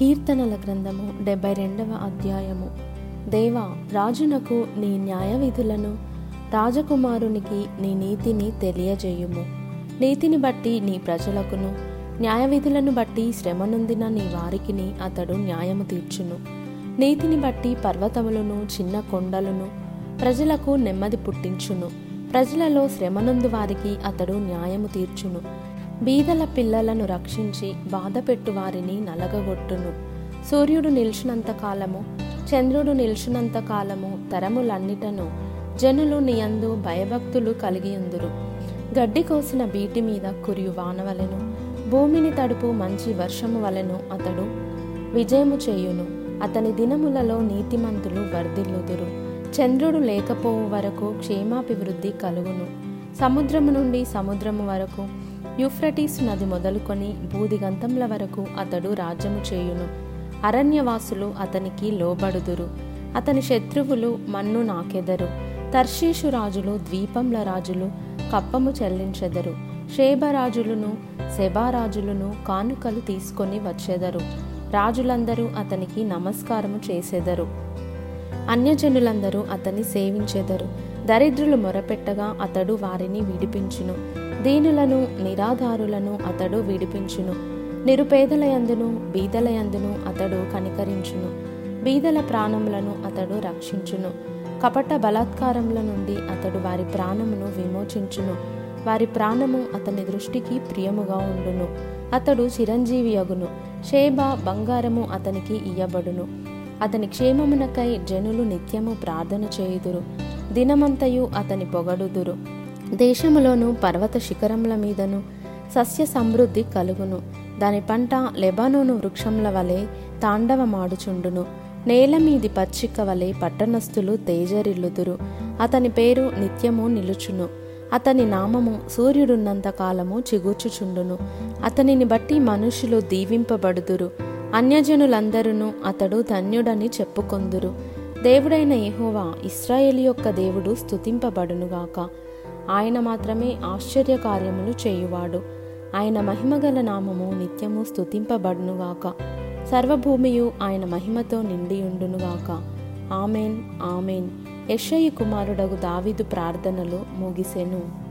కీర్తనల గ్రంథము డెబ్బై రెండవ అధ్యాయము. దేవా రాజునకు నీ న్యాయ విధులను రాజకుమారునికి నీ నీతిని తెలియజేయుము. నీతిని బట్టి నీ ప్రజలకును న్యాయ విధులను బట్టి శ్రమనుందిన నీ వారికిని అతడు న్యాయము తీర్చును. నీతిని బట్టి పర్వతములను చిన్న కొండలను ప్రజలకు నెమ్మది పుట్టించును. ప్రజలలో శ్రమనందు వారికి అతడు న్యాయము తీర్చును. బీదల పిల్లలను రక్షించి బాధపెట్టు వారిని నలగగొట్టును. సూర్యుడు నిలిచినంత కాలము చంద్రుడు నిలిచినంత కాలము తరములన్నిటను జనులు నియందు భయభక్తులు కలిగియుందురు. గడ్డి కోసిన బీటి మీద కురియు వానవలను భూమిని తడుపు మంచి వర్షము వలెను అతడు విజయము చేయును. అతని దినములలో నీతిమంతులు వర్ధిల్లుదురు. చంద్రుడు లేకపోవు వరకు క్షేమాభివృద్ధి కలుగును. సముద్రము నుండి సముద్రము వరకు యూఫ్రటీస్ నది మొదలుకొని బూదిగంతంల వరకు అతడు రాజ్యము చేయును. అరణ్యవాసులు అతనికి లోబడుదురు. అతని శత్రువులు మన్ను నాకెదరు. తర్షీషు రాజులు ద్వీపంల రాజులు కప్పము చెల్లించెదరు. షేబరాజులను శెబారాజులను కానుకలు తీసుకొని వచ్చెదరు. రాజులందరూ అతనికి నమస్కారము చేసెదరు. అన్యజనులందరూ అతన్ని సేవించెదరు. దరిద్రులు మొరపెట్టగా అతడు వారిని విడిపించును. దీనులను నిరాధారులను అతడు విడిపించును. నిరుపేదలయందును బీదలయందును అతడు కనికరించును. బీదల ప్రాణములను అతడు రక్షించును. కపట బలాత్కారముల నుండి అతడు వారి ప్రాణమును విమోచించును. వారి ప్రాణము అతని దృష్టికి ప్రియముగా ఉండును. అతడు చిరంజీవి అగును. షేబ బంగారము అతనికి ఇయ్యబడును. అతని క్షేమమునకై జనులు నిత్యము ప్రార్థన చేయుదురు. దినమంతయు అతని పొగడుదురు. దేశములోను పర్వత శిఖరముల మీదను సస్య సమృద్ధి కలుగును. దాని పంట లెబానోను వృక్షముల వలె తాండవమాడుచుండును. నేల మీది పచ్చిక వలె పట్టణస్థులు తేజరిల్లుదురు. అతని పేరు నిత్యము నిలుచును. అతని నామము సూర్యుడున్నంత కాలము చిగుర్చుచుండును. అతనిని బట్టి మనుషులు దీవింపబడుదురు. అన్యజనులందరూ అతడు ధన్యుడని చెప్పుకొందురు. దేవుడైన యెహోవా ఇస్రాయేల్ యొక్క దేవుడు స్తుతింపబడునుగాక. ఆయన మాత్రమే ఆశ్చర్య కార్యములు చేయువాడు. ఆయన మహిమగల నామము నిత్యము స్థుతింపబడునుగాక సర్వభూమియు ఆయన మహిమతో నిండియుండునుగాక. Amen amen. యశయ్య కుమారుడగు దావీదు ప్రార్థనలు ముగిసెను.